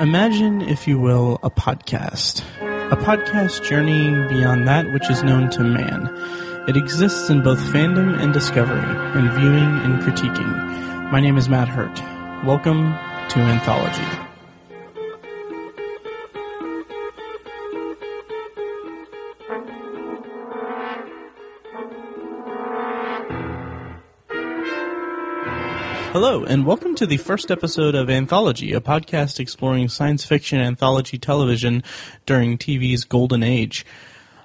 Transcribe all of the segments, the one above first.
Imagine, if you will, a podcast. A podcast journeying beyond that which is known to man. It exists in both fandom and discovery, in viewing and critiquing. My name is Matt Hurt. Welcome to Anthology. Hello, and welcome to the first episode of Anthology, a podcast exploring science fiction anthology television during TV's golden age.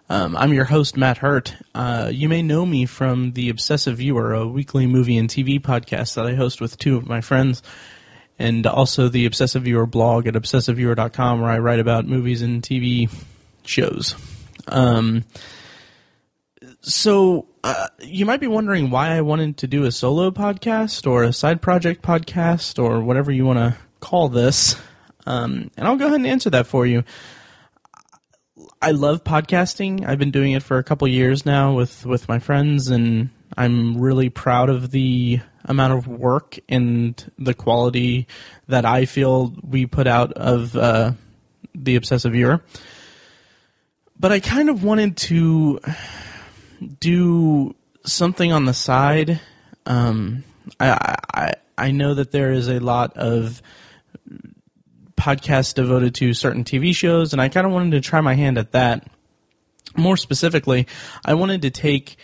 Um, I'm your host, Matt Hurt. Uh, you may know me from The Obsessive Viewer, a weekly movie and TV podcast that I host with two of my friends, and also the Obsessive Viewer blog at obsessiveviewer.com, where I write about movies and TV shows. Um, so uh, you might be wondering why I wanted to do a solo podcast or a side project podcast or whatever you want to call this. Um, and I'll go ahead and answer that for you. I love podcasting. I've been doing it for a couple years now with, with my friends, and I'm really proud of the amount of work and the quality that I feel we put out of uh, the Obsessive Viewer. But I kind of wanted to do something on the side. Um, I, I I know that there is a lot of podcasts devoted to certain TV shows, and I kind of wanted to try my hand at that. More specifically, I wanted to take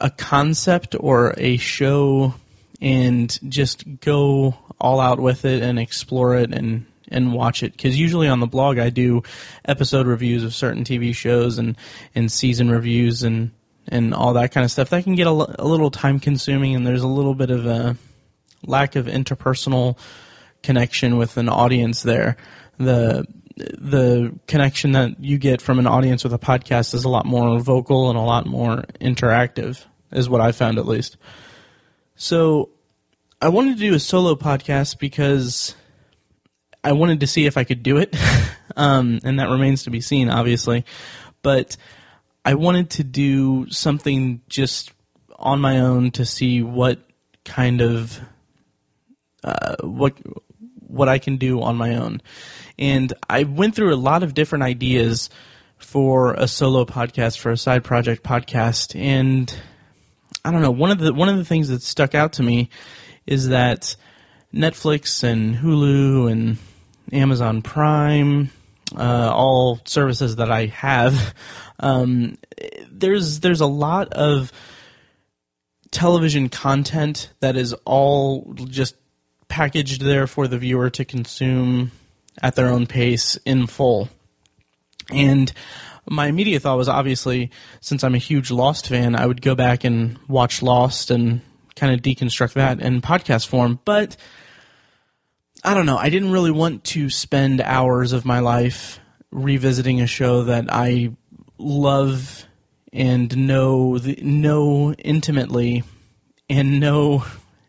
a concept or a show and just go all out with it and explore it and and watch it because usually on the blog I do episode reviews of certain TV shows and and season reviews and and all that kind of stuff. That can get a, l- a little time consuming, and there's a little bit of a lack of interpersonal connection with an audience there. The the connection that you get from an audience with a podcast is a lot more vocal and a lot more interactive, is what I found at least. So I wanted to do a solo podcast because I wanted to see if I could do it, um, and that remains to be seen, obviously. But I wanted to do something just on my own to see what kind of uh, what what I can do on my own. And I went through a lot of different ideas for a solo podcast, for a side project podcast, and I don't know. One of the one of the things that stuck out to me is that Netflix and Hulu and Amazon Prime, uh, all services that I have, um, there's there's a lot of television content that is all just packaged there for the viewer to consume at their own pace in full. And my immediate thought was obviously, since I'm a huge Lost fan, I would go back and watch Lost and kind of deconstruct that in podcast form. But I don't know. I didn't really want to spend hours of my life revisiting a show that I love and know the, know intimately and know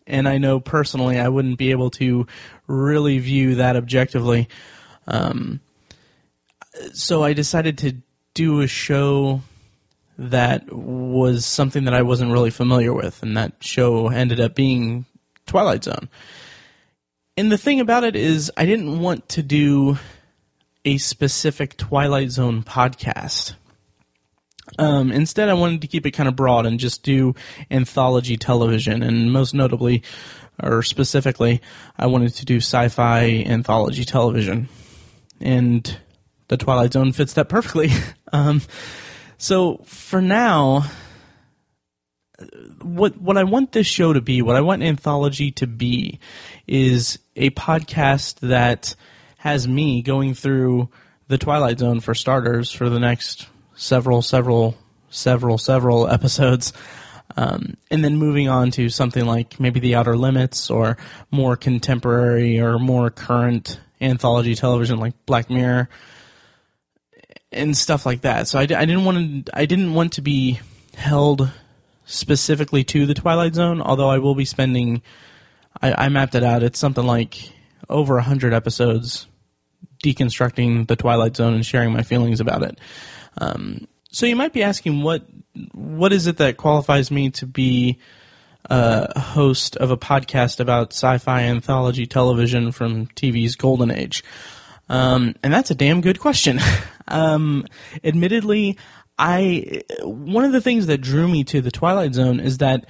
and I know personally I wouldn't be able to really view that objectively. Um, so I decided to do a show that was something that I wasn't really familiar with, and that show ended up being Twilight Zone. And the thing about it is, I didn't want to do a specific Twilight Zone podcast. Um, instead, I wanted to keep it kind of broad and just do anthology television, and most notably, or specifically, I wanted to do sci-fi anthology television, and the Twilight Zone fits that perfectly. um, so for now, what what I want this show to be, what I want anthology to be, is a podcast that has me going through the Twilight Zone for starters for the next several, several, several, several episodes. Um, and then moving on to something like maybe The Outer Limits or more contemporary or more current anthology television like Black Mirror and stuff like that. So I, I didn't want to I didn't want to be held specifically to the Twilight Zone, although I will be spending I, I mapped it out. It's something like over a hundred episodes deconstructing the Twilight Zone and sharing my feelings about it. Um, so you might be asking, what what is it that qualifies me to be a host of a podcast about sci-fi anthology television from TV's golden age? Um, and that's a damn good question. um, admittedly, I one of the things that drew me to the Twilight Zone is that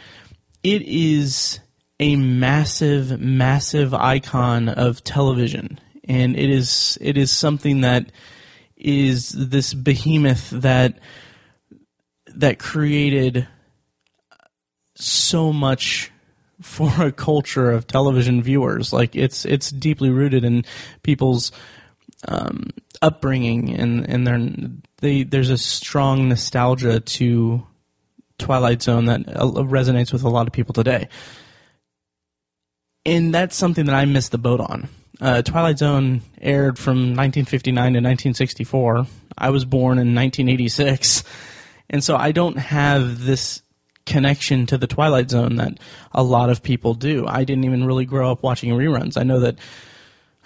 it is a massive, massive icon of television, and it is it is something that is this behemoth that that created so much for a culture of television viewers. Like it's it's deeply rooted in people's um, upbringing and and their they there's a strong nostalgia to Twilight Zone that uh, resonates with a lot of people today. And that's something that I missed the boat on. Uh, Twilight Zone aired from 1959 to 1964. I was born in 1986. And so I don't have this connection to the Twilight Zone that a lot of people do. I didn't even really grow up watching reruns. I know that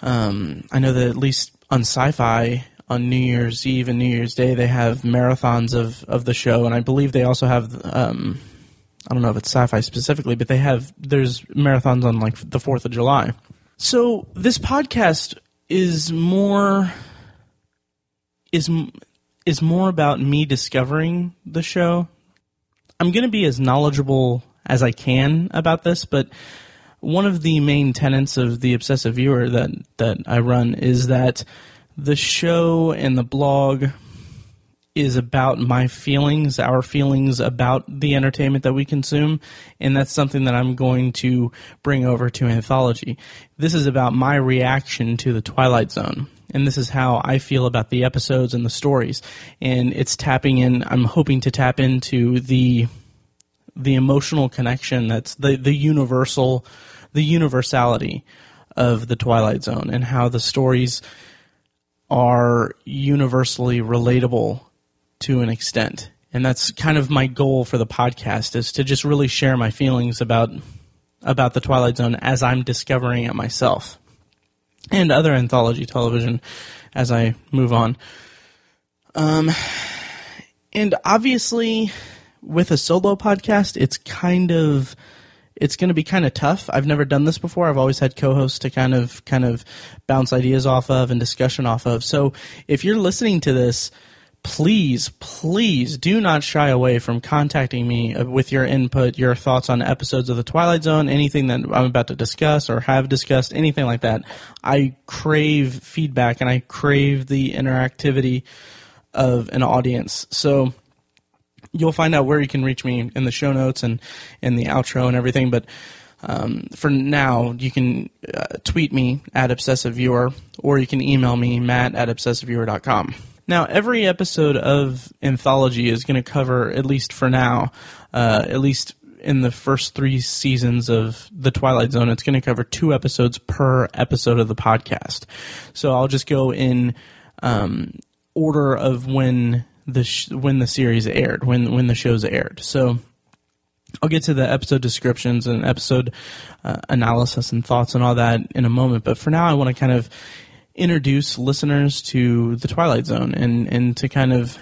um, I know that at least on Sci-Fi on New Year's Eve and New Year's Day they have marathons of, of the show, and I believe they also have um, I don't know if it's Sci-Fi specifically, but they have there's marathons on like the Fourth of July. So this podcast is more is is more about me discovering the show. I'm going to be as knowledgeable as I can about this, but one of the main tenets of the obsessive viewer that that I run is that the show and the blog is about my feelings, our feelings about the entertainment that we consume, and that's something that I'm going to bring over to anthology. This is about my reaction to the Twilight Zone. And this is how I feel about the episodes and the stories. And it's tapping in, I'm hoping to tap into the the emotional connection that's the, the universal the universality of the Twilight Zone and how the stories are universally relatable to an extent. And that's kind of my goal for the podcast is to just really share my feelings about about the Twilight Zone as I'm discovering it myself. And other anthology television as I move on. Um and obviously with a solo podcast, it's kind of it's going to be kind of tough. I've never done this before. I've always had co-hosts to kind of kind of bounce ideas off of and discussion off of. So if you're listening to this, please, please do not shy away from contacting me uh, with your input, your thoughts on episodes of The Twilight Zone, anything that I'm about to discuss or have discussed, anything like that. I crave feedback and I crave the interactivity of an audience. So you'll find out where you can reach me in the show notes and in the outro and everything. But um, for now, you can uh, tweet me at obsessiveviewer or you can email me, matt at obsessiveviewer.com. Now, every episode of Anthology is going to cover, at least for now, uh, at least in the first three seasons of The Twilight Zone, it's going to cover two episodes per episode of the podcast. So I'll just go in um, order of when the sh- when the series aired, when when the shows aired. So I'll get to the episode descriptions and episode uh, analysis and thoughts and all that in a moment. But for now, I want to kind of introduce listeners to the Twilight Zone and and to kind of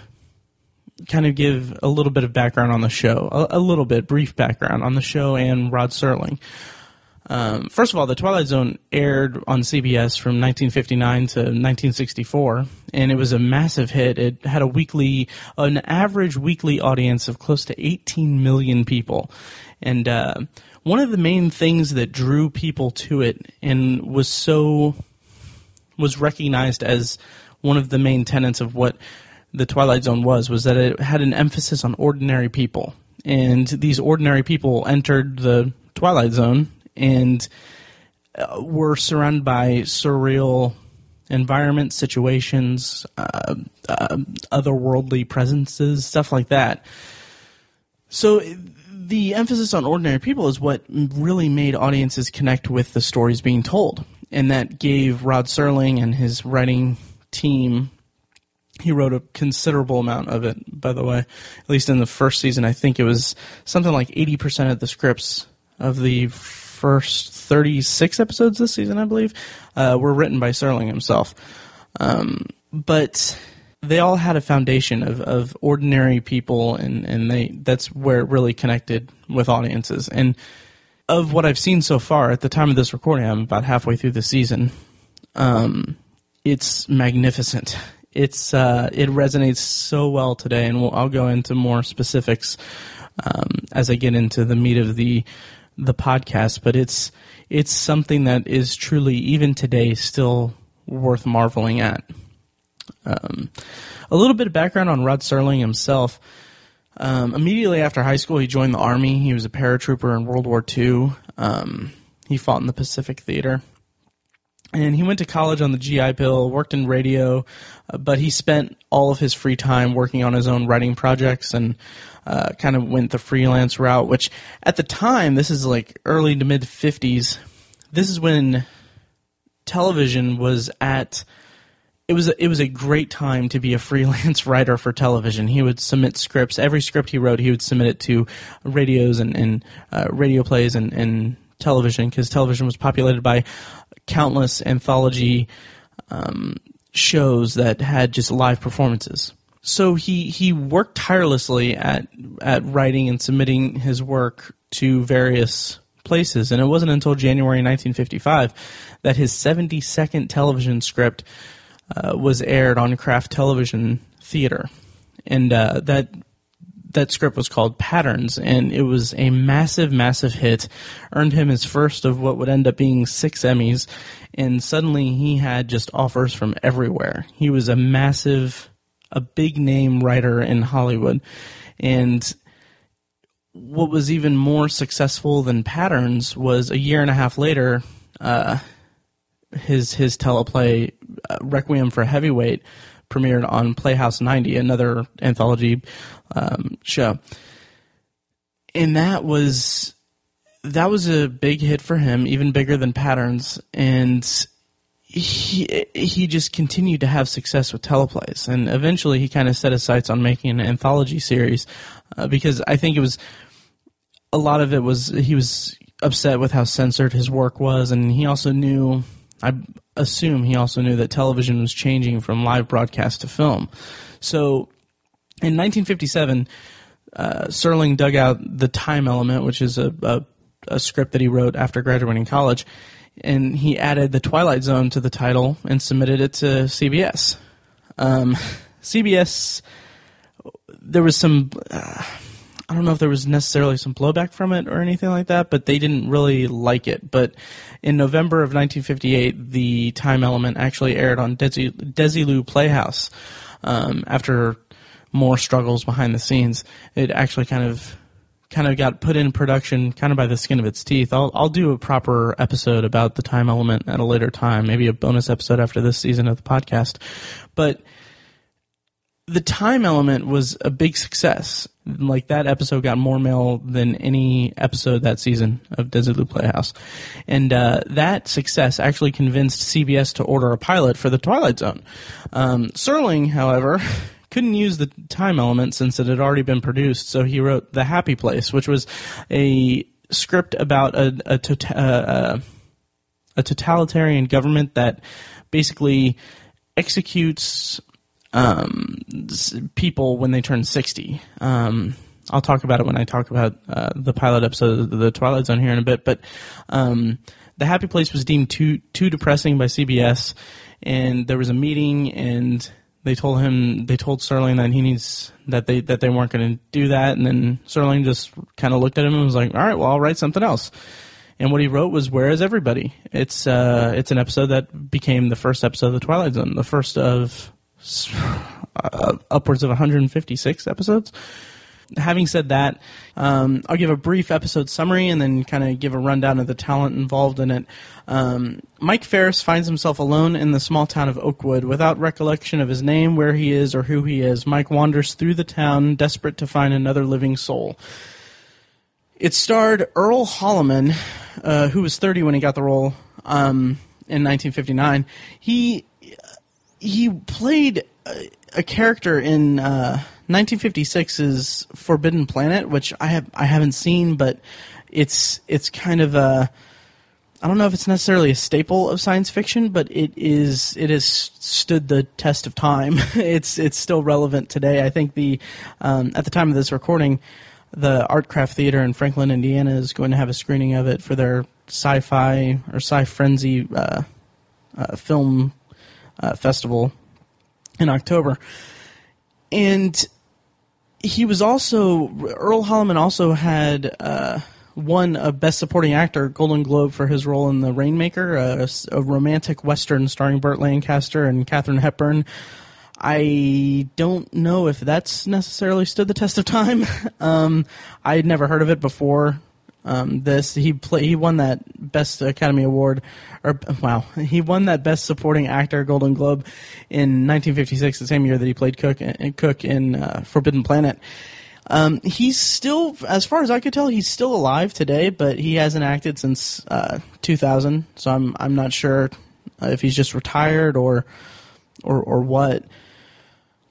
kind of give a little bit of background on the show, a, a little bit brief background on the show and Rod Serling. Um, first of all, The Twilight Zone aired on CBS from 1959 to 1964, and it was a massive hit. It had a weekly, an average weekly audience of close to 18 million people. And uh, one of the main things that drew people to it and was so, was recognized as one of the main tenets of what the Twilight Zone was, was that it had an emphasis on ordinary people. And these ordinary people entered the Twilight Zone and uh, we're surrounded by surreal environments, situations, uh, uh, otherworldly presences, stuff like that. So the emphasis on ordinary people is what really made audiences connect with the stories being told, and that gave Rod Serling and his writing team. He wrote a considerable amount of it, by the way. At least in the first season, I think it was something like eighty percent of the scripts of the first 36 episodes this season, I believe, uh, were written by Serling himself. Um, but they all had a foundation of, of ordinary people, and, and they that's where it really connected with audiences. And of what I've seen so far, at the time of this recording, I'm about halfway through the season. Um, it's magnificent. It's uh, it resonates so well today, and we'll, I'll go into more specifics um, as I get into the meat of the the podcast. But it's it's something that is truly even today still worth marveling at. Um, a little bit of background on Rod Serling himself. Um, immediately after high school, he joined the Army. He was a paratrooper in World War II. Um, he fought in the Pacific Theater. And he went to college on the GI Bill, worked in radio, uh, but he spent all of his free time working on his own writing projects and uh, kind of went the freelance route, which at the time, this is like early to mid 50s, this is when television was at it was a, it was a great time to be a freelance writer for television. He would submit scripts. Every script he wrote, he would submit it to radios and, and uh, radio plays and, and television because television was populated by countless anthology um, shows that had just live performances. So he he worked tirelessly at at writing and submitting his work to various places, and it wasn't until January 1955 that his 72nd television script uh, was aired on Kraft Television Theater, and uh, that that script was called Patterns, and it was a massive, massive hit. Earned him his first of what would end up being six Emmys, and suddenly he had just offers from everywhere. He was a massive, a big name writer in Hollywood, and what was even more successful than Patterns was a year and a half later. Uh, his his teleplay uh, Requiem for Heavyweight premiered on Playhouse 90, another anthology um, show, and that was that was a big hit for him, even bigger than Patterns, and he he just continued to have success with teleplays, and eventually he kind of set his sights on making an anthology series uh, because I think it was a lot of it was he was upset with how censored his work was, and he also knew I assume he also knew that television was changing from live broadcast to film. So in 1957, uh, Serling dug out the time element, which is a, a, a script that he wrote after graduating college, and he added the Twilight Zone to the title and submitted it to CBS. Um, CBS, there was some. Uh, I don't know if there was necessarily some blowback from it or anything like that, but they didn't really like it. But in November of 1958, the time element actually aired on Desi- Desilu Playhouse. Um, after more struggles behind the scenes, it actually kind of kind of got put in production kind of by the skin of its teeth. I'll I'll do a proper episode about the time element at a later time, maybe a bonus episode after this season of the podcast. But the time element was a big success. Like that episode got more mail than any episode that season of Desilu Playhouse, and uh, that success actually convinced CBS to order a pilot for the Twilight Zone. Um, Serling, however. Couldn't use the time element since it had already been produced, so he wrote The Happy Place, which was a script about a, a, tota- uh, a totalitarian government that basically executes um, people when they turn 60. Um, I'll talk about it when I talk about uh, the pilot episode of the Twilight Zone here in a bit. But um, the Happy Place was deemed too too depressing by CBS, and there was a meeting, and they told him they told Serling that he needs that they that they weren't going to do that, and then Serling just kind of looked at him and was like, "All right, well, I'll write something else." And what he wrote was "Where is Everybody?" It's uh, it's an episode that became the first episode of the Twilight Zone, the first of uh, upwards of 156 episodes. Having said that, um, I'll give a brief episode summary and then kind of give a rundown of the talent involved in it. Um, Mike Ferris finds himself alone in the small town of Oakwood without recollection of his name, where he is, or who he is. Mike wanders through the town, desperate to find another living soul. It starred Earl Holliman, uh, who was 30 when he got the role um, in 1959. He he played a, a character in uh, 1956's Forbidden Planet, which I have I haven't seen, but it's it's kind of a I don't know if it's necessarily a staple of science fiction, but it is it has stood the test of time. it's it's still relevant today. I think the um, at the time of this recording, the Artcraft Theater in Franklin, Indiana, is going to have a screening of it for their sci-fi or sci-frenzy uh, uh, film uh, Festival in October. And he was also Earl Holliman also had uh, won a Best Supporting Actor Golden Globe for his role in The Rainmaker, a, a romantic western starring Burt Lancaster and Katharine Hepburn. I don't know if that's necessarily stood the test of time. um, I had never heard of it before um, this. He play, he won that Best Academy Award, or wow, he won that Best Supporting Actor Golden Globe in 1956, the same year that he played Cook uh, Cook in uh, Forbidden Planet. Um, he's still, as far as I could tell, he's still alive today, but he hasn't acted since uh, 2000. So I'm I'm not sure if he's just retired or or or what.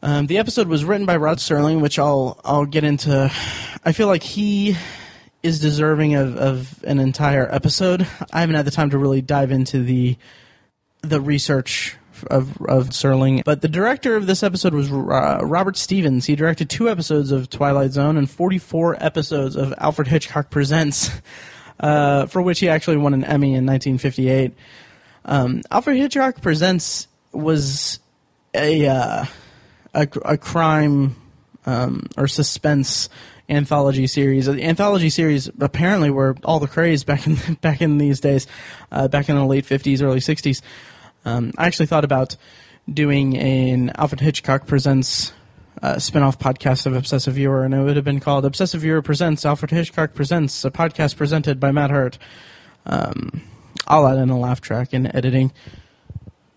Um, the episode was written by Rod Serling, which I'll I'll get into. I feel like he is deserving of, of an entire episode. I haven't had the time to really dive into the the research of of Serling, but the director of this episode was uh, Robert Stevens. He directed two episodes of Twilight Zone and 44 episodes of Alfred Hitchcock Presents, uh, for which he actually won an Emmy in 1958. Um, Alfred Hitchcock Presents was a uh, a, a crime um, or suspense anthology series. The anthology series apparently were all the craze back in back in these days, uh, back in the late fifties, early sixties. Um, I actually thought about doing an Alfred Hitchcock presents uh, spin-off podcast of Obsessive Viewer, and it would have been called Obsessive Viewer Presents Alfred Hitchcock Presents, a podcast presented by Matt Hurt. Um, I'll add in a laugh track in editing.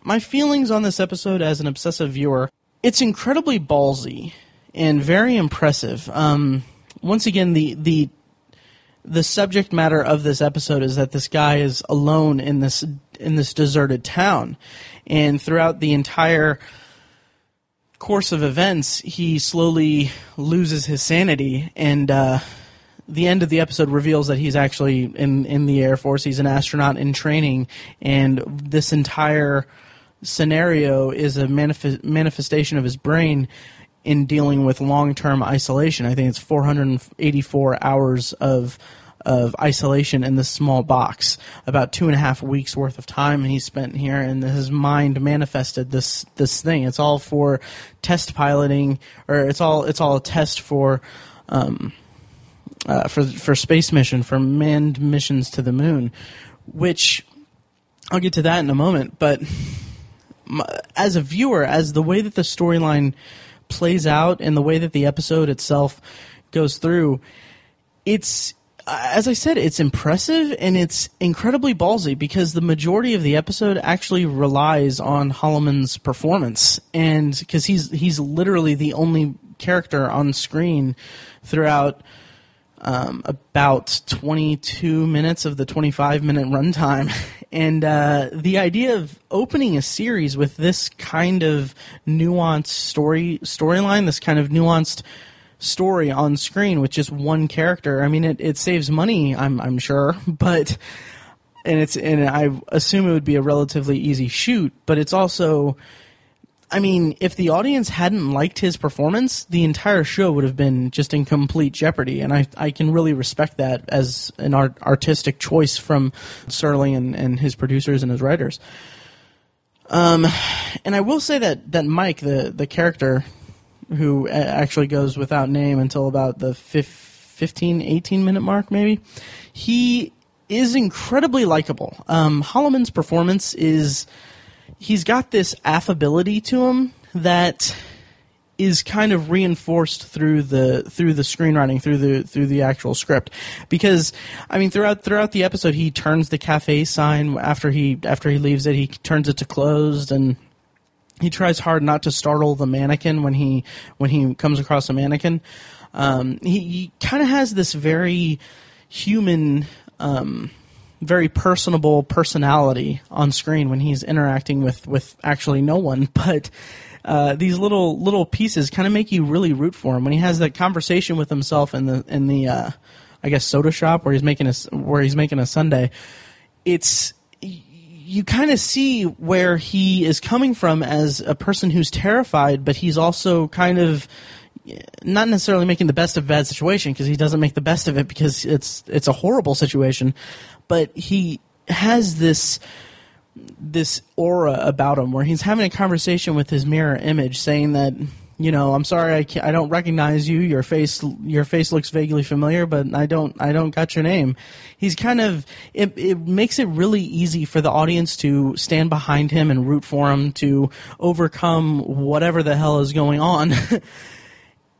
My feelings on this episode as an obsessive viewer it's incredibly ballsy and very impressive. Um, once again, the the the subject matter of this episode is that this guy is alone in this in this deserted town, and throughout the entire course of events, he slowly loses his sanity, and uh, the end of the episode reveals that he's actually in in the Air Force. He's an astronaut in training, and this entire scenario is a manifest, manifestation of his brain in dealing with long-term isolation. I think it's 484 hours of of isolation in this small box, about two and a half weeks worth of time he spent here, and his mind manifested this this thing. It's all for test piloting, or it's all it's all a test for. Um, uh, for for space mission for manned missions to the moon, which I'll get to that in a moment. But as a viewer, as the way that the storyline plays out and the way that the episode itself goes through, it's as I said, it's impressive and it's incredibly ballsy because the majority of the episode actually relies on Holliman's performance, and because he's he's literally the only character on screen throughout um, about 22 minutes of the 25 minute runtime. And uh, the idea of opening a series with this kind of nuanced story storyline, this kind of nuanced story on screen with just one character, I mean, it, it saves money, I'm, I'm sure, but and it's and I assume it would be a relatively easy shoot, but it's also I mean, if the audience hadn't liked his performance, the entire show would have been just in complete jeopardy. And I, I can really respect that as an art, artistic choice from Serling and, and his producers and his writers. Um, and I will say that, that Mike, the, the character who actually goes without name until about the 15, 18 minute mark, maybe, he is incredibly likable. Um, Holliman's performance is he's got this affability to him that is kind of reinforced through the through the screenwriting through the through the actual script. Because I mean throughout throughout the episode he turns the cafe sign after he after he leaves it he turns it to closed and he tries hard not to startle the mannequin when he when he comes across a mannequin. Um, he, he kind of has this very human um, very personable personality on screen when he's interacting with with actually no one, but. Uh, these little little pieces kind of make you really root for him when he has that conversation with himself in the in the uh, I guess soda shop where he's making a where he's making a sundae. It's you kind of see where he is coming from as a person who's terrified, but he's also kind of not necessarily making the best of a bad situation because he doesn't make the best of it because it's it's a horrible situation, but he has this this aura about him where he's having a conversation with his mirror image saying that you know i'm sorry I, I don't recognize you. Your face your face looks vaguely familiar but i don't i don't got your name. He's kind of it, it makes it really easy for the audience to stand behind him and root for him to overcome whatever the hell is going on.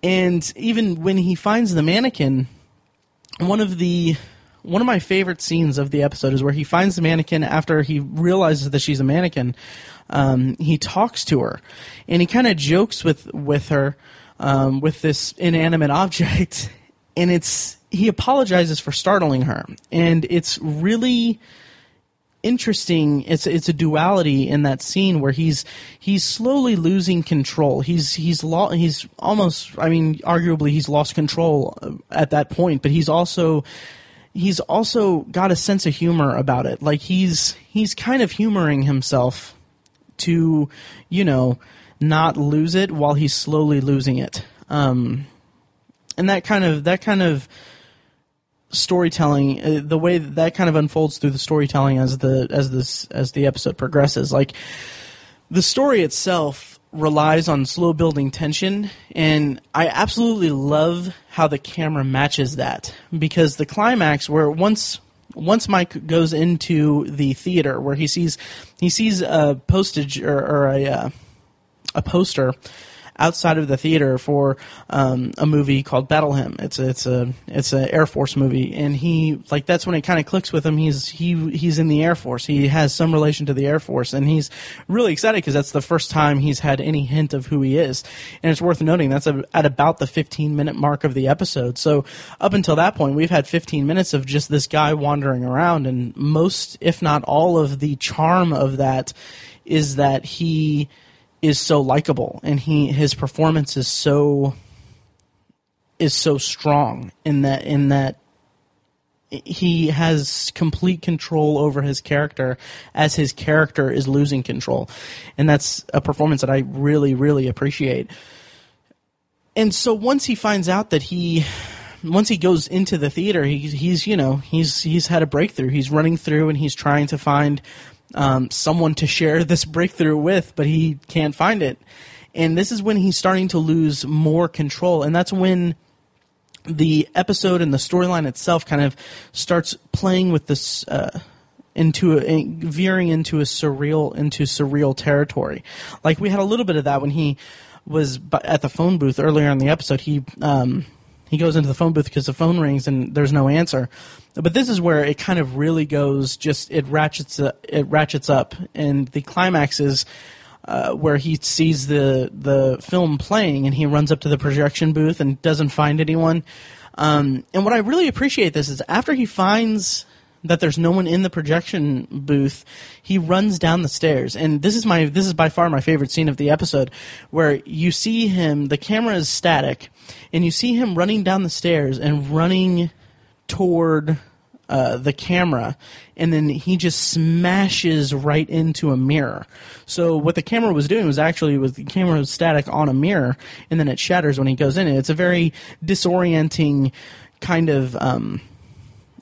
And even when he finds the mannequin one of the one of my favorite scenes of the episode is where he finds the mannequin after he realizes that she's a mannequin. Um, he talks to her, and he kind of jokes with with her um, with this inanimate object, and it's he apologizes for startling her, and it's really interesting. It's it's a duality in that scene where he's he's slowly losing control. He's he's lo- he's almost i mean arguably he's lost control at that point but he's also he's also got a sense of humor about it. Like he's he's kind of humoring himself to, you know, not lose it while he's slowly losing it. Um, and that kind of that kind of storytelling, uh, the way that, that kind of unfolds through the storytelling as the as this as the episode progresses, like the story itself relies on slow building tension, and I absolutely love how the camera matches that because the climax where once once Mike goes into the theater where he sees he sees a postage or, or a uh, a poster outside of the theater for um, a movie called Battle Hymn. It's a, it's a it's an Air Force movie, and he like that's when it kind of clicks with him. He's he he's in the Air Force. He has some relation to the Air Force, and he's really excited because that's the first time he's had any hint of who he is. And it's worth noting that's a, at about the 15 minute mark of the episode. So up until that point, we've had 15 minutes of just this guy wandering around, and most, if not all, of the charm of that is that he is so likable and he his performance is so is so strong in that in that he has complete control over his character as his character is losing control. And that's a performance that I really really appreciate. And so once he finds out that he once he goes into the theater he, he's you know he's he's had a breakthrough. He's running through and he's trying to find um, someone to share this breakthrough with, but he can't find it. And this is when he's starting to lose more control, and that's when the episode and the storyline itself kind of starts playing with this. Uh, into a, veering into a surreal into surreal territory. Like we had a little bit of that when he was at the phone booth earlier in the episode. He um, he goes into the phone booth because the phone rings and there's no answer. But this is where it kind of really goes. Just it ratchets uh, it ratchets up, and the climax is. Uh, where he sees the the film playing and he runs up to the projection booth and doesn't find anyone. Um, and what I really appreciate this is after he finds that there's no one in the projection booth, he runs down the stairs. And this is my this is by far my favorite scene of the episode where you see him the camera is static and you see him running down the stairs and running toward uh, the camera, and then he just smashes right into a mirror. So what the camera was doing was actually was the camera was static on a mirror, and then it shatters when he goes in. It's a very disorienting kind of um,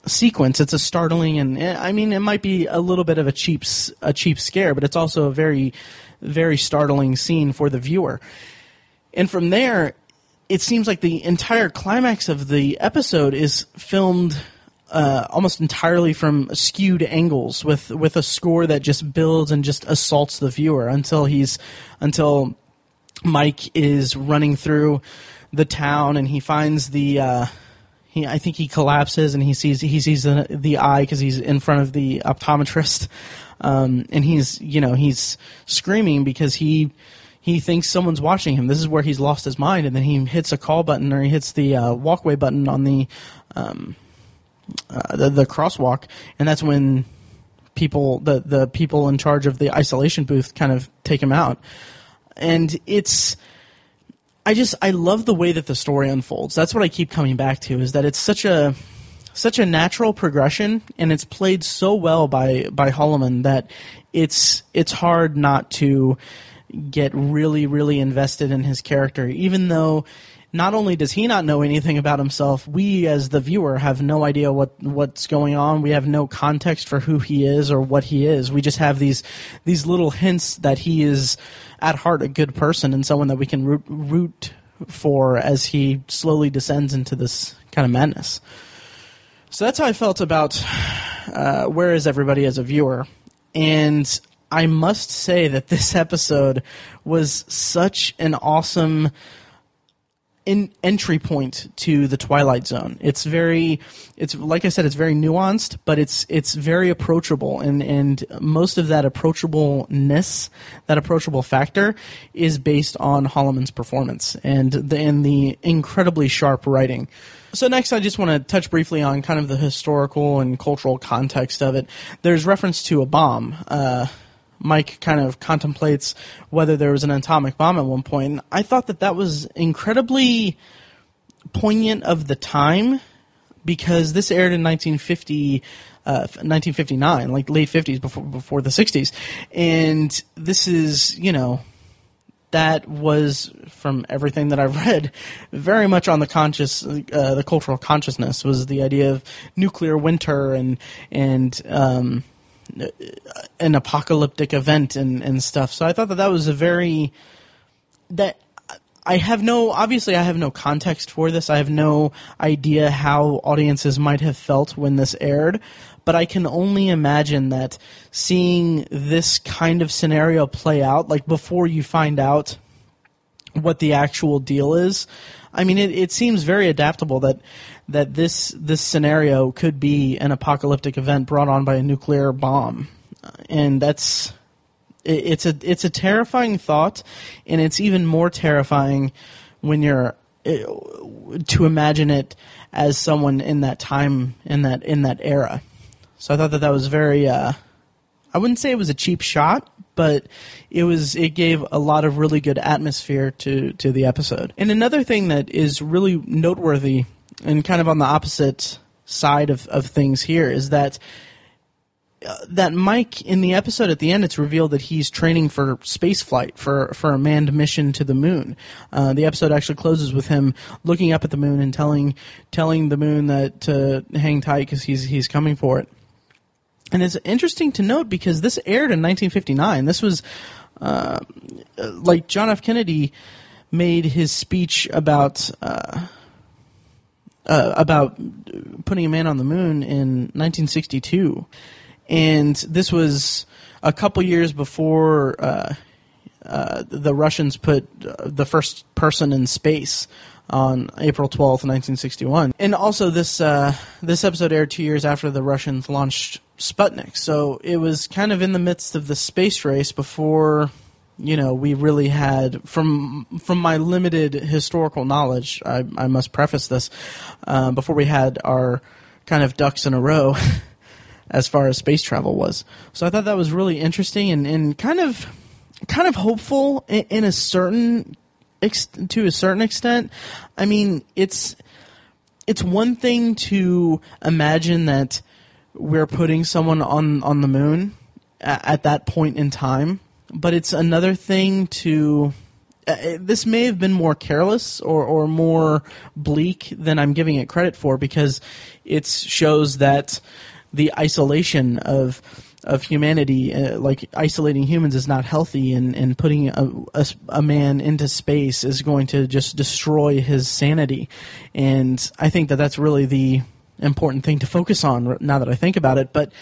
sequence. It's a startling and eh, I mean it might be a little bit of a cheap a cheap scare, but it's also a very very startling scene for the viewer. And from there, it seems like the entire climax of the episode is filmed uh, almost entirely from skewed angles with with a score that just builds and just assaults the viewer until he's until Mike is running through the town and he finds the uh, he, I think he collapses and he sees he sees the, the eye because he's in front of the optometrist, um, and he's you know he's screaming because he he thinks someone's watching him. This is where he's lost his mind, and then he hits a call button or he hits the uh, walkway button on the, um, uh, the the crosswalk, and that's when people the the people in charge of the isolation booth kind of take him out, and it's I just I love the way that the story unfolds. That's what I keep coming back to is that it's such a such a natural progression and it's played so well by by Holliman that it's it's hard not to get really really invested in his character even though not only does he not know anything about himself, we as the viewer have no idea what what's going on. We have no context for who he is or what he is. We just have these these little hints that he is at heart a good person and someone that we can root, root for as he slowly descends into this kind of madness. So that's how I felt about uh, Where Is Everybody as a viewer. And I must say that this episode was such an awesome in entry point to the Twilight Zone. It's very, it's like I said, it's very nuanced, but it's it's very approachable, and and most of that approachableness, that approachable factor, is based on Holliman's performance and the and the incredibly sharp writing. So next, I just want to touch briefly on kind of the historical and cultural context of it. There's reference to a bomb. Uh, Mike kind of contemplates whether there was an atomic bomb at one point. I thought that that was incredibly poignant of the time because this aired in 1950, uh, 1959, like late 50s before before the 60s, and this is you know that was from everything that I've read very much on the conscious uh, the cultural consciousness was the idea of nuclear winter and and um, an apocalyptic event and, and stuff. So I thought that that was a very that I have no obviously I have no context for this. I have no idea how audiences might have felt when this aired, but I can only imagine that seeing this kind of scenario play out like before you find out what the actual deal is. I mean, it, it seems very adaptable that that this this scenario could be an apocalyptic event brought on by a nuclear bomb, and that's it, it's a it's a terrifying thought, and it's even more terrifying when you're to imagine it as someone in that time in that in that era. So I thought that that was very. Uh, I wouldn't say it was a cheap shot, but it was it gave a lot of really good atmosphere to to the episode. And another thing that is really noteworthy and kind of on the opposite side of, of things here is that uh, that Mike in the episode at the end, it's revealed that he's training for space flight for for a manned mission to the moon. Uh, the episode actually closes with him looking up at the moon and telling telling the moon that to hang tight because he's he's coming for it. And it's interesting to note because this aired in 1959. This was uh, like John F. Kennedy made his speech about uh, about putting a man on the moon in 1962, and this was a couple years before uh, uh, the Russians put uh, the first person in space on April 12th, 1961. And also, this uh, this episode aired two years after the Russians launched Sputnik, so it was kind of in the midst of the space race before you know, we really had from from my limited historical knowledge. I, I must preface this uh, before we had our kind of ducks in a row as far as space travel was. So I thought that was really interesting and, and kind of kind of hopeful in, in a certain ex- to a certain extent. I mean, it's it's one thing to imagine that we're putting someone on on the moon at, at that point in time but it's another thing to. Uh, this may have been more careless or, or more bleak than I'm giving it credit for because it shows that the isolation of of humanity, uh, like isolating humans, is not healthy, and, and putting a, a, a, man into space is going to just destroy his sanity. And I think that that's really the important thing to focus on now that I think about it. But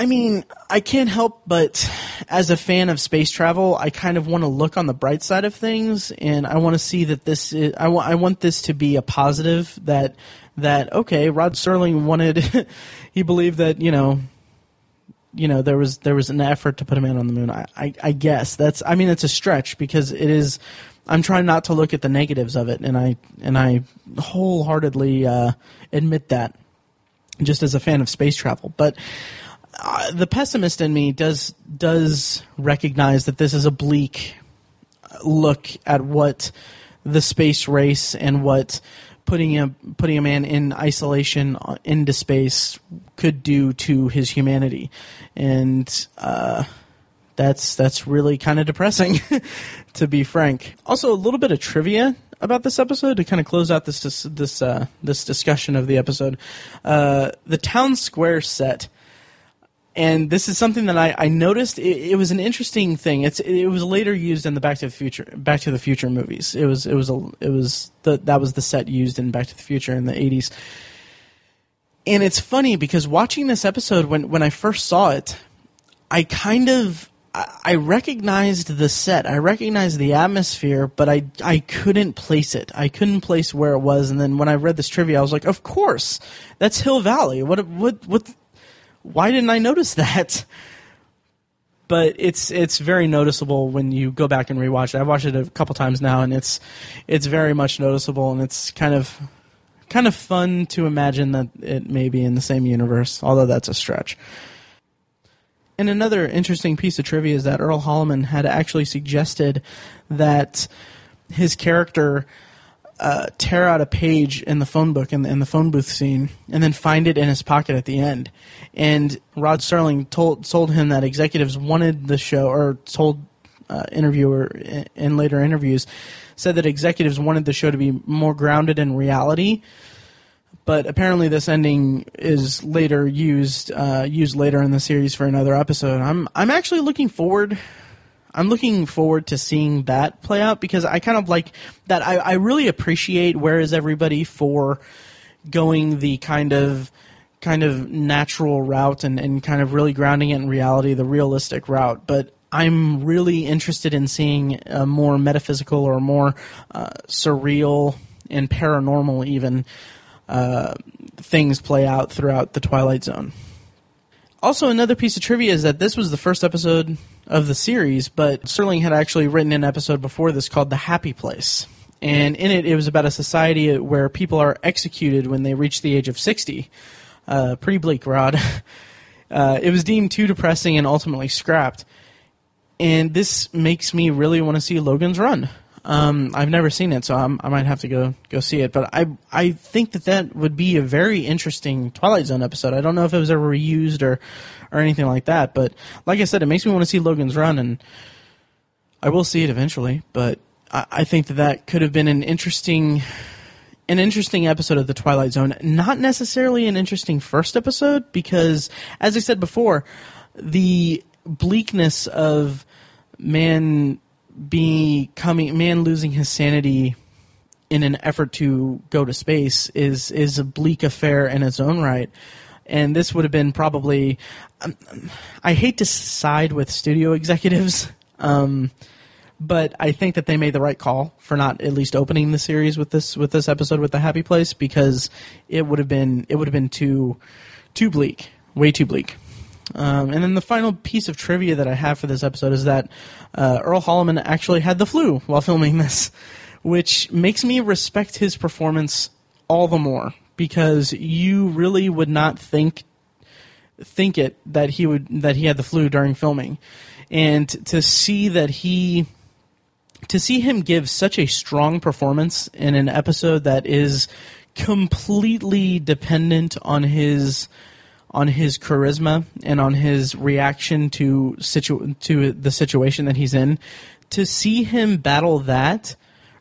I mean, I can't help but, as a fan of space travel, I kind of want to look on the bright side of things, and I want to see that this is. I want. I want this to be a positive. That that okay, Rod Serling wanted. he believed that you know. You know there was there was an effort to put a man on the moon. I, I, I guess that's. I mean, it's a stretch because it is. I'm trying not to look at the negatives of it, and I and I wholeheartedly uh, admit that, just as a fan of space travel. But uh, the pessimist in me does does recognize that this is a bleak look at what the space race and what putting a putting a man in isolation into space could do to his humanity, and uh, that's that's really kind of depressing, to be frank. Also, a little bit of trivia. about this episode to kind of close out this this this, uh, this discussion of the episode. Uh, the town square set, and this is something that I, I noticed. It, it, was an interesting thing. It's it was later used in the Back to the Future Back to the Future movies. It was it was a it was the that was the set used in Back to the Future in the eighties. And it's funny because watching this episode when when I first saw it, I kind of I recognized the set, I recognized the atmosphere, but I I couldn't place it. I couldn't place where it was. And then when I read this trivia, I was like, "Of course, that's Hill Valley. What what what? Why didn't I notice that?" But it's it's very noticeable when you go back and rewatch it. I've watched it a couple times now, and it's it's very much noticeable, and it's kind of kind of fun to imagine that it may be in the same universe, although that's a stretch. And another interesting piece of trivia is that Earl Holliman had actually suggested that his character uh, tear out a page in the phone book in the, in the phone booth scene and then find it in his pocket at the end. And Rod Serling told told him that executives wanted the show, or told uh, interviewer in later interviews, said that executives wanted the show to be more grounded in reality but apparently this ending is later used uh, used later in the series for another episode. I'm I'm actually looking forward. I'm looking forward to seeing that play out because I kind of like that. I, I really appreciate where is everybody for going the kind of kind of natural route and, and kind of really grounding it in reality, the realistic route. But I'm really interested in seeing a more metaphysical or more uh, surreal and paranormal even uh, things play out throughout the Twilight Zone. Also, another piece of trivia is that this was the first episode of the series, but Serling had actually written an episode before this called The Happy Place. And in it, it was about a society where people are executed when they reach the age of 60. Uh, pretty bleak, Rod. Uh, it was deemed too depressing and ultimately scrapped. And this makes me really want to see Logan's Run. Um, I've never seen it, so I'm, i might have to go go see it. But I I think that that would be a very interesting Twilight Zone episode. I don't know if it was ever reused or or anything like that. But like I said, it makes me want to see Logan's Run, and I will see it eventually. But I, I think that that could have been an interesting an interesting episode of the Twilight Zone. Not necessarily an interesting first episode because, as I said before, the bleakness of man becoming man losing his sanity in an effort to go to space is is a bleak affair in its own right. And this would have been probably. Um, I hate to side with studio executives, um, but I think that they made the right call for not at least opening the series with this with this episode with the Happy Place because it would have been it would have been too too bleak, way too bleak. Um, and then the final piece of trivia that I have for this episode is that uh, Earl Holliman actually had the flu while filming this, which makes me respect his performance all the more because you really would not think think it that he would that he had the flu during filming, and to see that he to see him give such a strong performance in an episode that is completely dependent on his on his charisma and on his reaction to situ- to the situation that he's in to see him battle that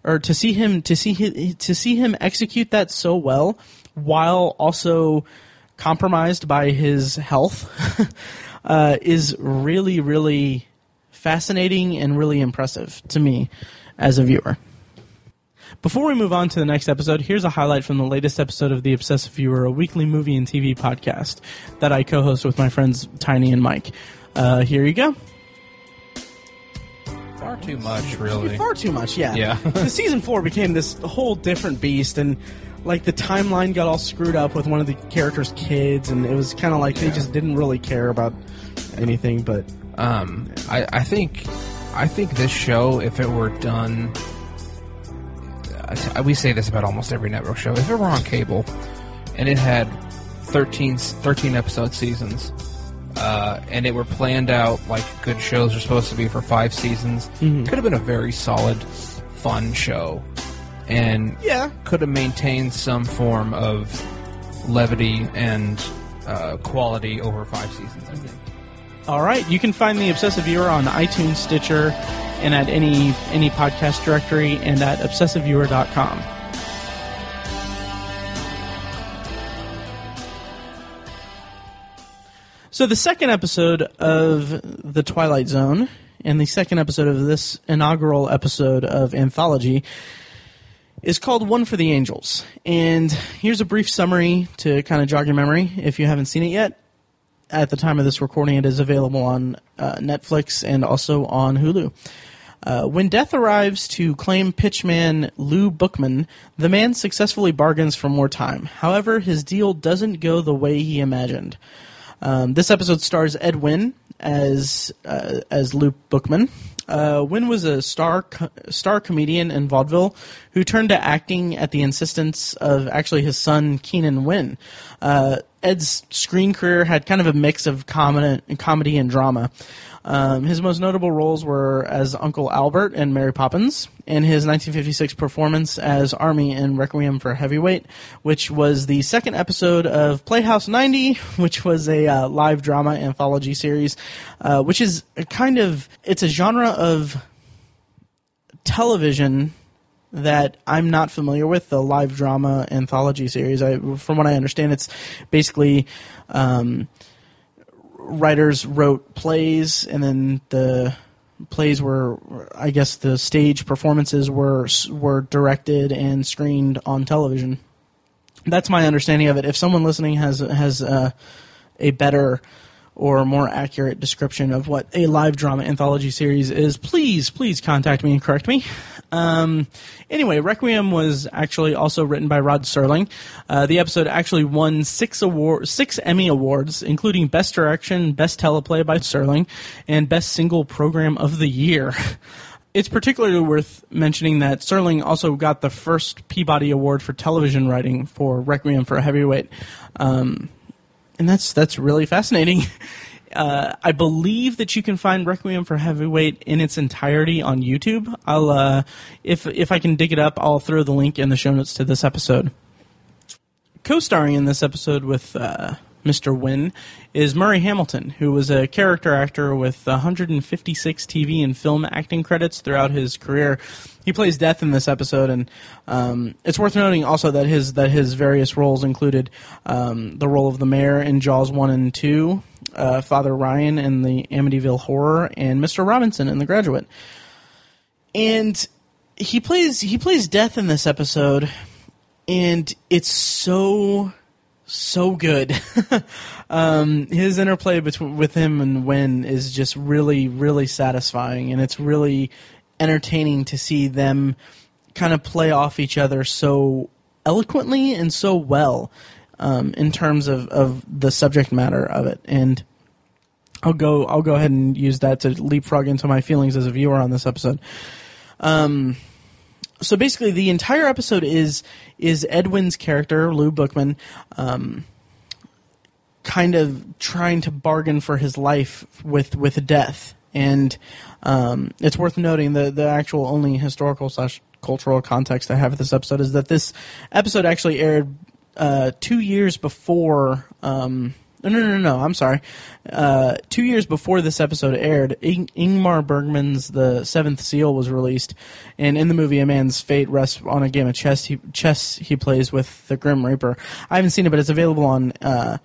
or to see him to see his, to see him execute that so well while also compromised by his health uh, is really really fascinating and really impressive to me as a viewer. Before we move on to the next episode, here's a highlight from the latest episode of The Obsessive Viewer, a weekly movie and TV podcast that I co host with my friends Tiny and Mike. Uh, here you go. Far too much, really. Far too much, yeah. Yeah. the season four became this whole different beast, and like the timeline got all screwed up with one of the characters' kids, and it was kind of like yeah. they just didn't really care about anything. But um, I, I think I think this show, if it were done we say this about almost every network show. If it were on cable and it had 13, 13 episode seasons, uh, and it were planned out like good shows are supposed to be for five seasons, mm-hmm. could have been a very solid, fun show, and yeah, could have maintained some form of levity and uh, quality over five seasons. I think. All right, you can find the Obsessive Viewer on iTunes, Stitcher, and at any any podcast directory and at obsessiveviewer.com. So the second episode of The Twilight Zone and the second episode of this inaugural episode of Anthology is called One for the Angels. And here's a brief summary to kind of jog your memory if you haven't seen it yet. At the time of this recording, it is available on uh, Netflix and also on Hulu. Uh, when death arrives to claim pitchman Lou Bookman, the man successfully bargains for more time. However, his deal doesn't go the way he imagined. Um, this episode stars Ed Wynn as uh, as Lou Bookman. Uh, Wynn was a star co- star comedian in vaudeville who turned to acting at the insistence of actually his son Keenan Wynn. Uh, Ed's screen career had kind of a mix of comedy, comedy and drama. Um, his most notable roles were as Uncle Albert in Mary Poppins, and his 1956 performance as Army in Requiem for Heavyweight, which was the second episode of Playhouse 90, which was a uh, live drama anthology series, uh, which is a kind of it's a genre of television that I'm not familiar with the live drama anthology series. I, from what I understand, it's basically um, writers wrote plays, and then the plays were, I guess, the stage performances were were directed and screened on television. That's my understanding of it. If someone listening has has uh, a better or more accurate description of what a live drama anthology series is, please, please contact me and correct me. Um, anyway, Requiem was actually also written by Rod Serling. Uh, the episode actually won six award, six Emmy awards, including Best Direction, Best Teleplay by Serling, and Best Single Program of the Year. It's particularly worth mentioning that Serling also got the first Peabody Award for television writing for Requiem for a Heavyweight. Um, and that's that's really fascinating. Uh, I believe that you can find Requiem for Heavyweight in its entirety on YouTube. I'll uh, if if I can dig it up, I'll throw the link in the show notes to this episode. Co-starring in this episode with uh, Mr. Wynn is Murray Hamilton, who was a character actor with 156 TV and film acting credits throughout his career. He plays Death in this episode, and um, it's worth noting also that his that his various roles included um, the role of the mayor in Jaws one and two, uh, Father Ryan in the Amityville Horror, and Mr. Robinson in The Graduate. And he plays he plays Death in this episode, and it's so so good. um, his interplay between with him and Wynn is just really, really satisfying, and it's really entertaining to see them kind of play off each other so eloquently and so well um, in terms of, of the subject matter of it. And I'll go I'll go ahead and use that to leapfrog into my feelings as a viewer on this episode. Um, so basically, the entire episode is is Ed Wynn's character Lou Bookman, um, kind of trying to bargain for his life with with death, and um, it's worth noting the the actual only historical slash cultural context I have of this episode is that this episode actually aired uh, two years before. Um, no, no, no, no. I'm sorry. Uh, two years before this episode aired, In- Ingmar Bergman's The Seventh Seal was released, and in the movie, a man's fate rests on a game of chess. He chess he plays with the Grim Reaper. I haven't seen it, but it's available on uh,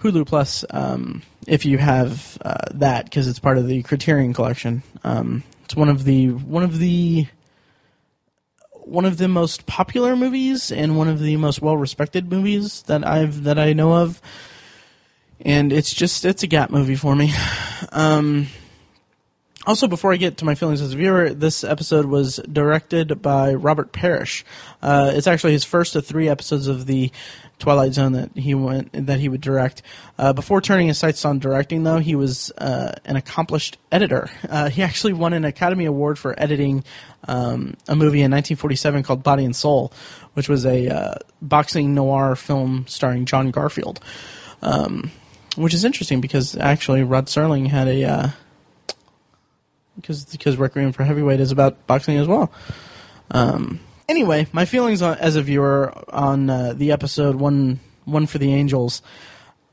Hulu Plus um, if you have uh, that because it's part of the Criterion Collection. Um, it's one of the one of the one of the most popular movies and one of the most well respected movies that I've that I know of and it's just it's a gap movie for me. Um, also, before I get to my feelings as a viewer, this episode was directed by Robert Parrish. Uh, it's actually his first of three episodes of the Twilight Zone that he went that he would direct. Uh, before turning his sights on directing, though, he was uh, an accomplished editor. Uh, he actually won an Academy Award for editing um, a movie in 1947 called Body and Soul, which was a uh, boxing noir film starring John Garfield. Um, which is interesting because actually Rod Serling had a uh, because because Requiem for Heavyweight is about boxing as well. Um, anyway, my feelings on, as a viewer on uh, the episode one one for the Angels.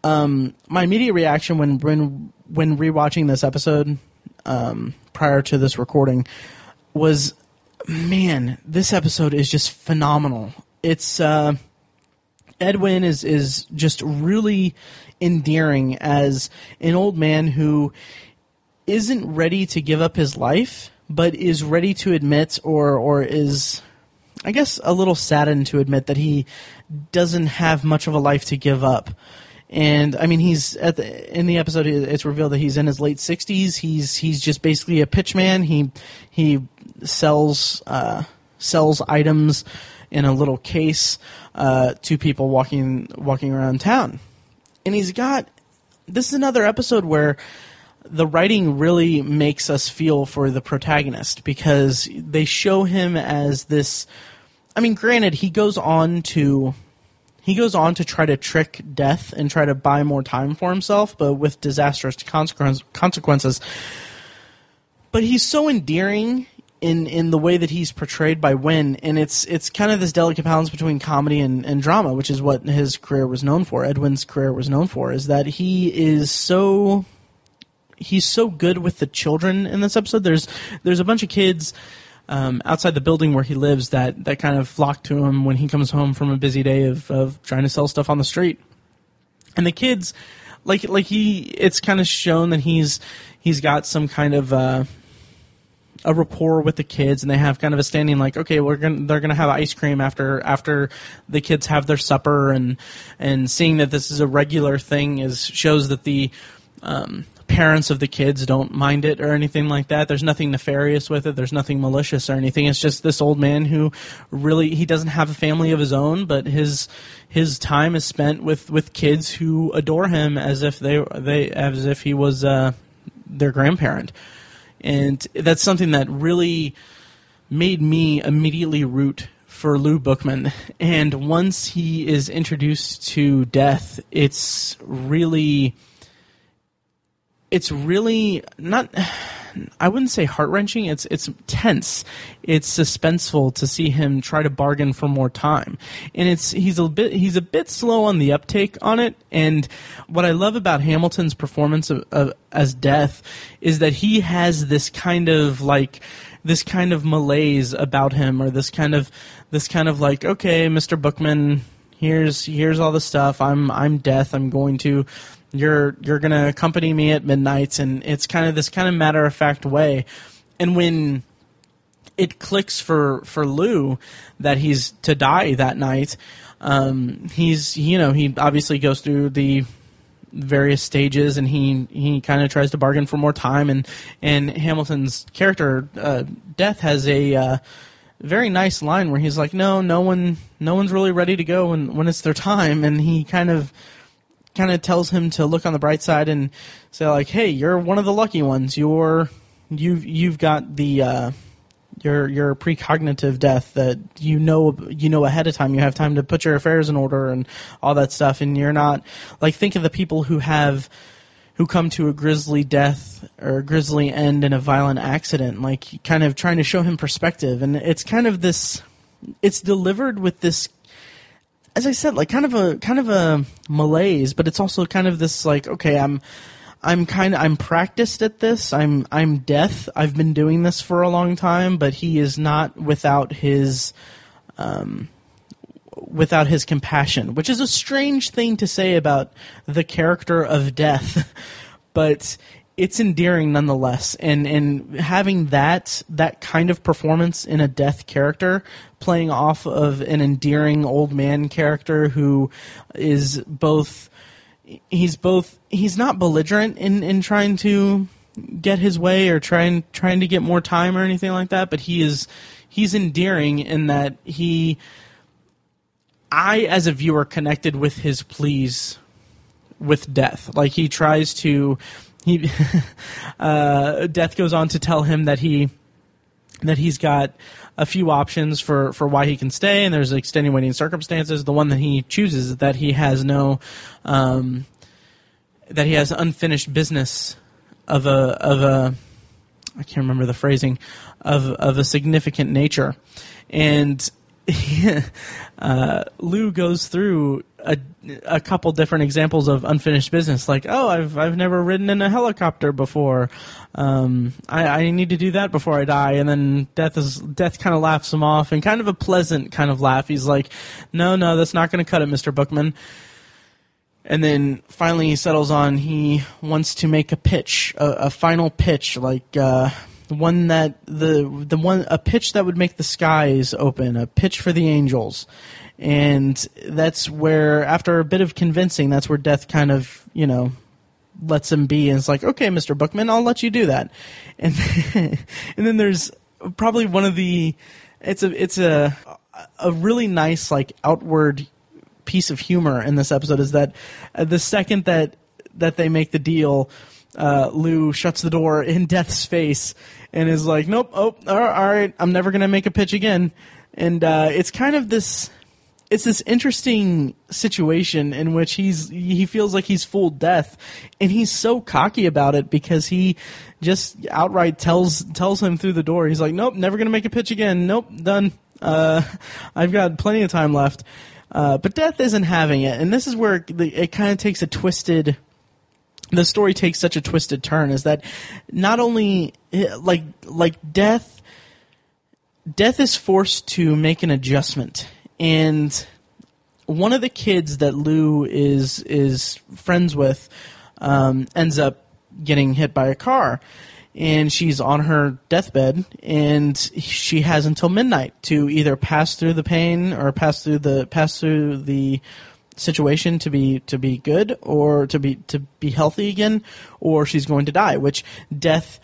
Um, my immediate reaction when when when rewatching this episode um, prior to this recording was man, this episode is just phenomenal. It's uh, Ed Wynn is is just really endearing as an old man who isn't ready to give up his life, but is ready to admit or or is I guess a little saddened to admit that he doesn't have much of a life to give up. And I mean, he's at the in the episode. It's revealed that he's in his late sixties. He's he's just basically a pitchman. He he sells uh, sells items in a little case uh, to people walking walking around town. And he's got this is another episode where the writing really makes us feel for the protagonist because they show him as this I mean granted he goes on to he goes on to try to trick death and try to buy more time for himself but with disastrous consequences. But he's so endearing in in the way that he's portrayed by Wynn, and it's it's kind of this delicate balance between comedy and, and drama, which is what his career was known for. Ed Wynn's career was known for is that he is so he's so good with the children in this episode. There's there's a bunch of kids um, outside the building where he lives that that kind of flock to him when he comes home from a busy day of of trying to sell stuff on the street, and the kids like like he it's kind of shown that he's he's got some kind of uh, a rapport with the kids and they have kind of a standing like okay we're going they're going to have ice cream after after the kids have their supper and and seeing that this is a regular thing is shows that the um, parents of the kids don't mind it or anything like that. There's nothing nefarious with it. There's nothing malicious or anything. It's just this old man who really he doesn't have a family of his own, but his his time is spent with with kids who adore him as if they they as if he was uh, their grandparent and that's something that really made me immediately root for Lou Bookman. And once he is introduced to death, it's really, it's really not. I wouldn't say heart wrenching. It's it's tense. It's suspenseful to see him try to bargain for more time, and it's he's a bit he's a bit slow on the uptake on it. And what I love about Hamilton's performance of, of, as Death is that he has this kind of like this kind of malaise about him, or this kind of this kind of like okay, Mr. Bookman, here's here's all the stuff. I'm I'm Death. I'm going to you're you're gonna accompany me at midnight, and it's kind of this kind of matter of fact way. And when it clicks for for Lou that he's to die that night, um, he's you know he obviously goes through the various stages and he he kind of tries to bargain for more time and and Hamilton's character uh, Death has a uh, very nice line where he's like no no one no one's really ready to go when when it's their time and he kind of kind of tells him to look on the bright side and say like, "Hey, you're one of the lucky ones. You're you've you've got the uh, your your precognitive death that you know you know ahead of time. You have time to put your affairs in order and all that stuff. And you're not like think of the people who have." Who come to a grisly death or a grisly end in a violent accident, like kind of trying to show him perspective, and it's kind of this. It's delivered with this as I said, like kind of a kind of a malaise, but it's also kind of this like, okay, I'm I'm kind of I'm practiced at this. I'm I'm death. I've been doing this for a long time, but he is not without his um, without his compassion, which is a strange thing to say about the character of death. but it's endearing nonetheless. And and having that that kind of performance in a death character playing off of an endearing old man character who is both he's both he's not belligerent in in trying to get his way or trying trying to get more time or anything like that but he is he's endearing in that he I as a viewer connected with his pleas with death. Like he tries to he uh, Death goes on to tell him that he that he's got a few options for, for why he can stay, and there's extenuating circumstances. The one that he chooses is that he has no um, that he has unfinished business of a of a I can't remember the phrasing of of a significant nature, and uh, Lou goes through a, a couple different examples of unfinished business, like oh, I've I've never ridden in a helicopter before. Um, I, I need to do that before I die, and then death is death kind of laughs him off, and kind of a pleasant kind of laugh. He's like, no, no, that's not going to cut it, Mister Bookman. And then finally he settles on he wants to make a pitch, a, a final pitch, like uh, one that the the one a pitch that would make the skies open, a pitch for the angels. And that's where after a bit of convincing, that's where death kind of, you know, lets him be and it's like, "Okay, Mr. Bookman, I'll let you do that." And and then there's probably one of the it's a it's a a really nice like outward piece of humor in this episode is that uh, the second that that they make the deal, uh, Lou shuts the door in Death's face and is like, "Nope, oh, all right, I'm never gonna make a pitch again." And uh, it's kind of this, it's this interesting situation in which he's he feels like he's fooled Death, and he's so cocky about it because he just outright tells tells him through the door, he's like, "Nope, never gonna make a pitch again. Nope, done. Uh, I've got plenty of time left." Uh, but Death isn't having it, and this is where the, it kind of takes a twisted. The story takes such a twisted turn is that not only like like Death, Death is forced to make an adjustment, and one of the kids that Lou is is friends with um, ends up getting hit by a car. And she's on her deathbed and she has until midnight to either pass through the pain or pass through the pass through the situation to be to be good or to be to be healthy again or she's going to die which death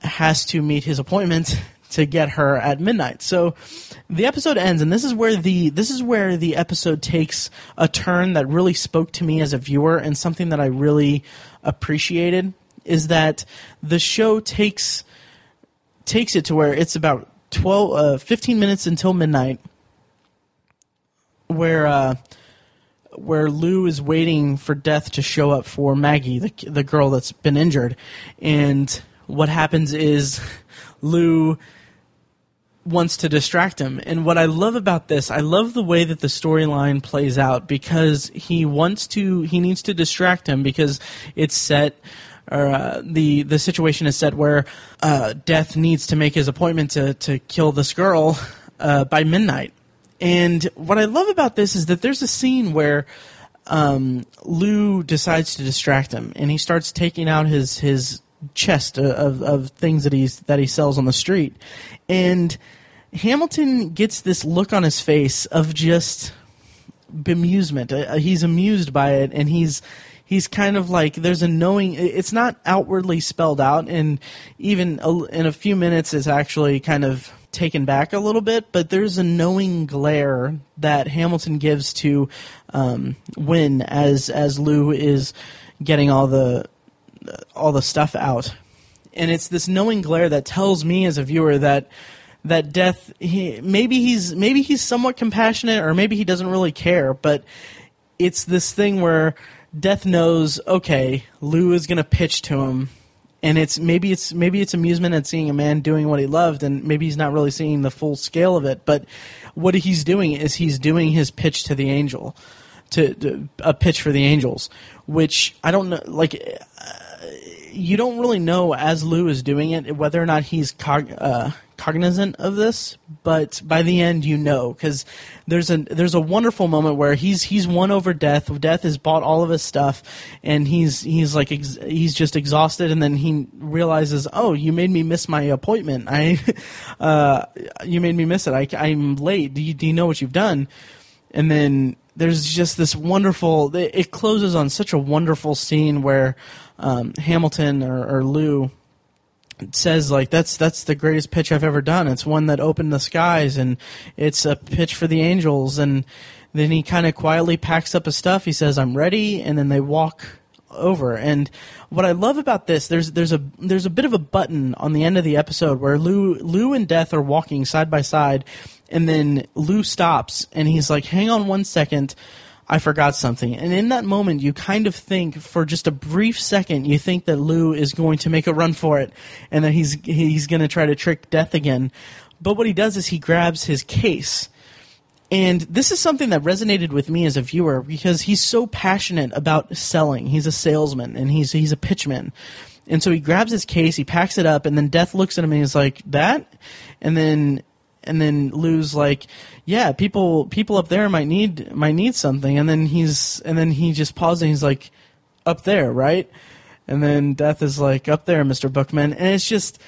has to meet his appointment to get her at midnight. So the episode ends and this is where the this is where the episode takes a turn that really spoke to me as a viewer and something that I really appreciated is that the show takes takes it to where it's about 12 uh, 15 minutes until midnight where uh, where Lou is waiting for death to show up for Maggie the the girl that's been injured and what happens is Lou wants to distract him. And what I love about this, I love the way that the storyline plays out because he wants to, he needs to distract him because it's set or uh, the the situation is set where uh, Death needs to make his appointment to to kill this girl uh, by midnight. And what I love about this is that there's a scene where um, Lou decides to distract him, and he starts taking out his his chest of, of things that he's that he sells on the street, and Hamilton gets this look on his face of just bemusement. Uh, he's amused by it, and he's he's kind of like there's a knowing it's not outwardly spelled out and even in a few minutes it's actually kind of taken back a little bit but there's a knowing glare that hamilton gives to um, Wynn as as lou is getting all the all the stuff out. And it's this knowing glare that tells me as a viewer that that death he, maybe he's maybe he's somewhat compassionate or maybe he doesn't really care but it's this thing where Death knows, okay, Lou is to pitch to him, and it's maybe it's maybe it's amusement at seeing a man doing what he loved, and maybe he's not really seeing the full scale of it. But what he's doing is he's doing his pitch to the angel, to, to a pitch for the angels, which I don't know, like. Uh, you don't really know as Lou is doing it whether or not he's cog- uh, cognizant of this, but by the end you know because there's a there's a wonderful moment where he's he's won over death. Death has bought all of his stuff, and he's he's like ex- he's just exhausted, and then he realizes, oh, you made me miss my appointment. I uh, you made me miss it. I, I'm late. Do you do you know what you've done? And then there's just this wonderful. It closes on such a wonderful scene where um, Hamilton or, or Lou says like that's that's the greatest pitch I've ever done. It's one that opened the skies, and it's a pitch for the Angels. And then he kind of quietly packs up his stuff. He says, "I'm ready," and then they walk over. And what I love about this, there's there's a there's a bit of a button on the end of the episode where Lou Lou and Death are walking side by side, and then Lou stops and he's like, "Hang on one second. I forgot something. And in that moment, you kind of think, for just a brief second, you think that Lou is going to make a run for it, and that he's he's going to try to trick Death again. But what he does is he grabs his case, And this is something that resonated with me as a viewer because he's so passionate about selling. He's a salesman and he's he's a pitchman. And so he grabs his case, he packs it up, and then Death looks at him and he's like, "That," and then and then Lou's like, "Yeah, people people up there might need might need something," and then he's and then he just pauses and he's like, "Up there, right?" And then Death is like, "Up there, Mister Bookman," and it's just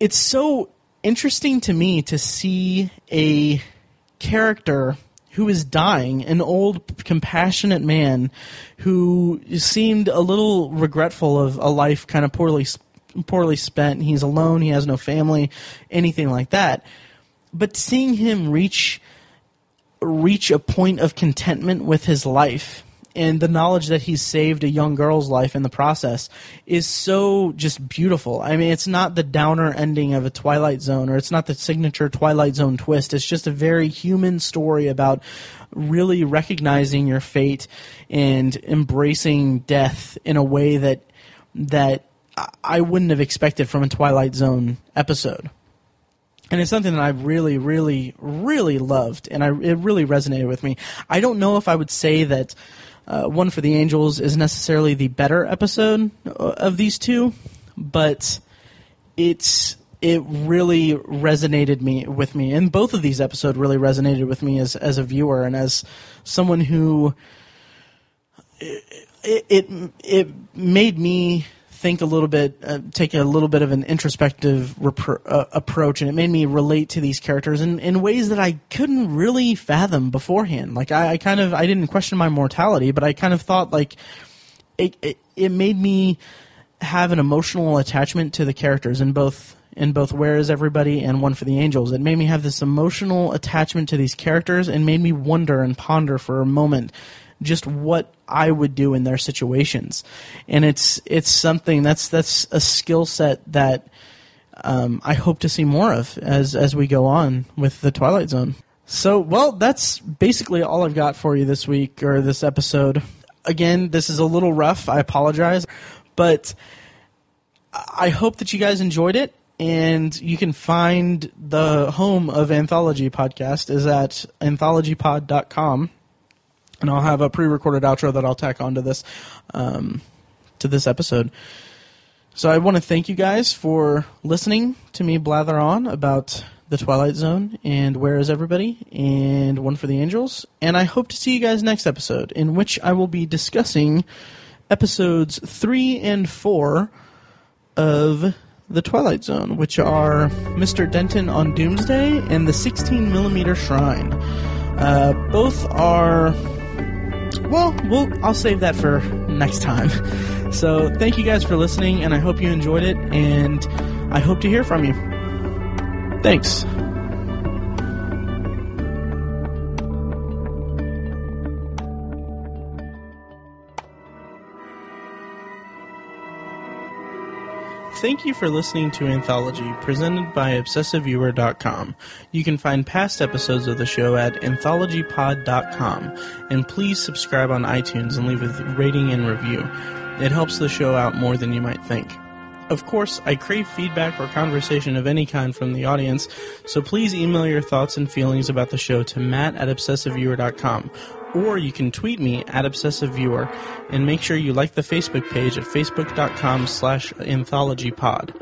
it's so interesting to me to see a character who is dying, an old, compassionate man who seemed a little regretful of a life kind of poorly poorly spent. He's alone. He has no family, anything like that. But seeing him reach reach a point of contentment with his life and the knowledge that he's saved a young girl's life in the process is so just beautiful. I mean, it's not the downer ending of a Twilight Zone or it's not the signature Twilight Zone twist. It's just a very human story about really recognizing your fate and embracing death in a way that that I wouldn't have expected from a Twilight Zone episode. And it's something that I've really, really, really loved, and I, it really resonated with me. I don't know if I would say that uh, One for the Angels is necessarily the better episode uh, of these two, but it's it really resonated me with me, and both of these episodes really resonated with me as as a viewer and as someone who it it, it made me think a little bit, uh, take a little bit of an introspective repro- uh, approach, and it made me relate to these characters in, in ways that I couldn't really fathom beforehand. Like I, I kind of, I didn't question my mortality, but I kind of thought like it, it, it made me have an emotional attachment to the characters in both in both Where Is Everybody and One for the Angels. It made me have this emotional attachment to these characters and made me wonder and ponder for a moment just what I would do in their situations, and it's it's something that's that's a skill set that um, I hope to see more of as as we go on with the Twilight Zone. So, well, that's basically all I've got for you this week or this episode. Again, this is a little rough. I apologize, but I hope that you guys enjoyed it. And you can find the home of Anthology Podcast is at anthologypod.com and I'll have a pre-recorded outro that I'll tack onto this um, to this episode. So I want to thank you guys for listening to me blather on about the Twilight Zone and Where Is Everybody and One for the Angels. And I hope to see you guys next episode, in which I will be discussing episodes three and four of the Twilight Zone, which are Mr. Denton on Doomsday and the 16 millimeter Shrine. Uh, both are well, we'll I'll save that for next time. So thank you guys for listening, and I hope you enjoyed it, and I hope to hear from you. Thanks. Thank you for listening to Anthology, presented by ObsessiveViewer.com. You can find past episodes of the show at anthologypod.com, and please subscribe on iTunes and leave a rating and review. It helps the show out more than you might think. Of course, I crave feedback or conversation of any kind from the audience, so please email your thoughts and feelings about the show to matt at obsessiveviewer.com or you can tweet me at obsessiveviewer and make sure you like the Facebook page at facebook.com slash anthologypod.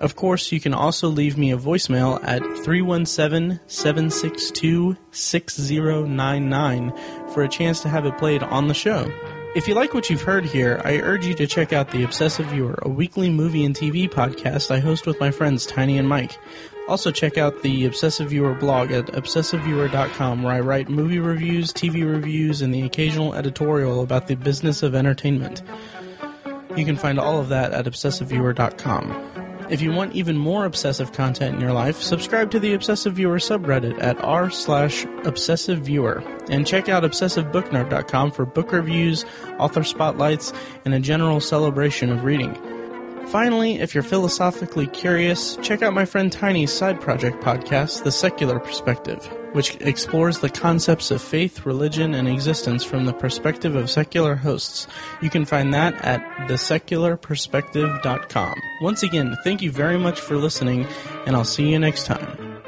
Of course, you can also leave me a voicemail at 317-762-6099 for a chance to have it played on the show. If you like what you've heard here, I urge you to check out The Obsessive Viewer, a weekly movie and TV podcast I host with my friends Tiny and Mike. Also, check out the Obsessive Viewer blog at obsessiveviewer.com, where I write movie reviews, TV reviews, and the occasional editorial about the business of entertainment. You can find all of that at obsessiveviewer.com. If you want even more obsessive content in your life, subscribe to the Obsessive Viewer subreddit at r slash obsessive viewer. And check out obsessivebooknerd.com for book reviews, author spotlights, and a general celebration of reading. Finally, if you're philosophically curious, check out my friend Tiny's side project podcast, The Secular Perspective, which explores the concepts of faith, religion, and existence from the perspective of secular hosts. You can find that at thesecularperspective.com. Once again, thank you very much for listening, and I'll see you next time.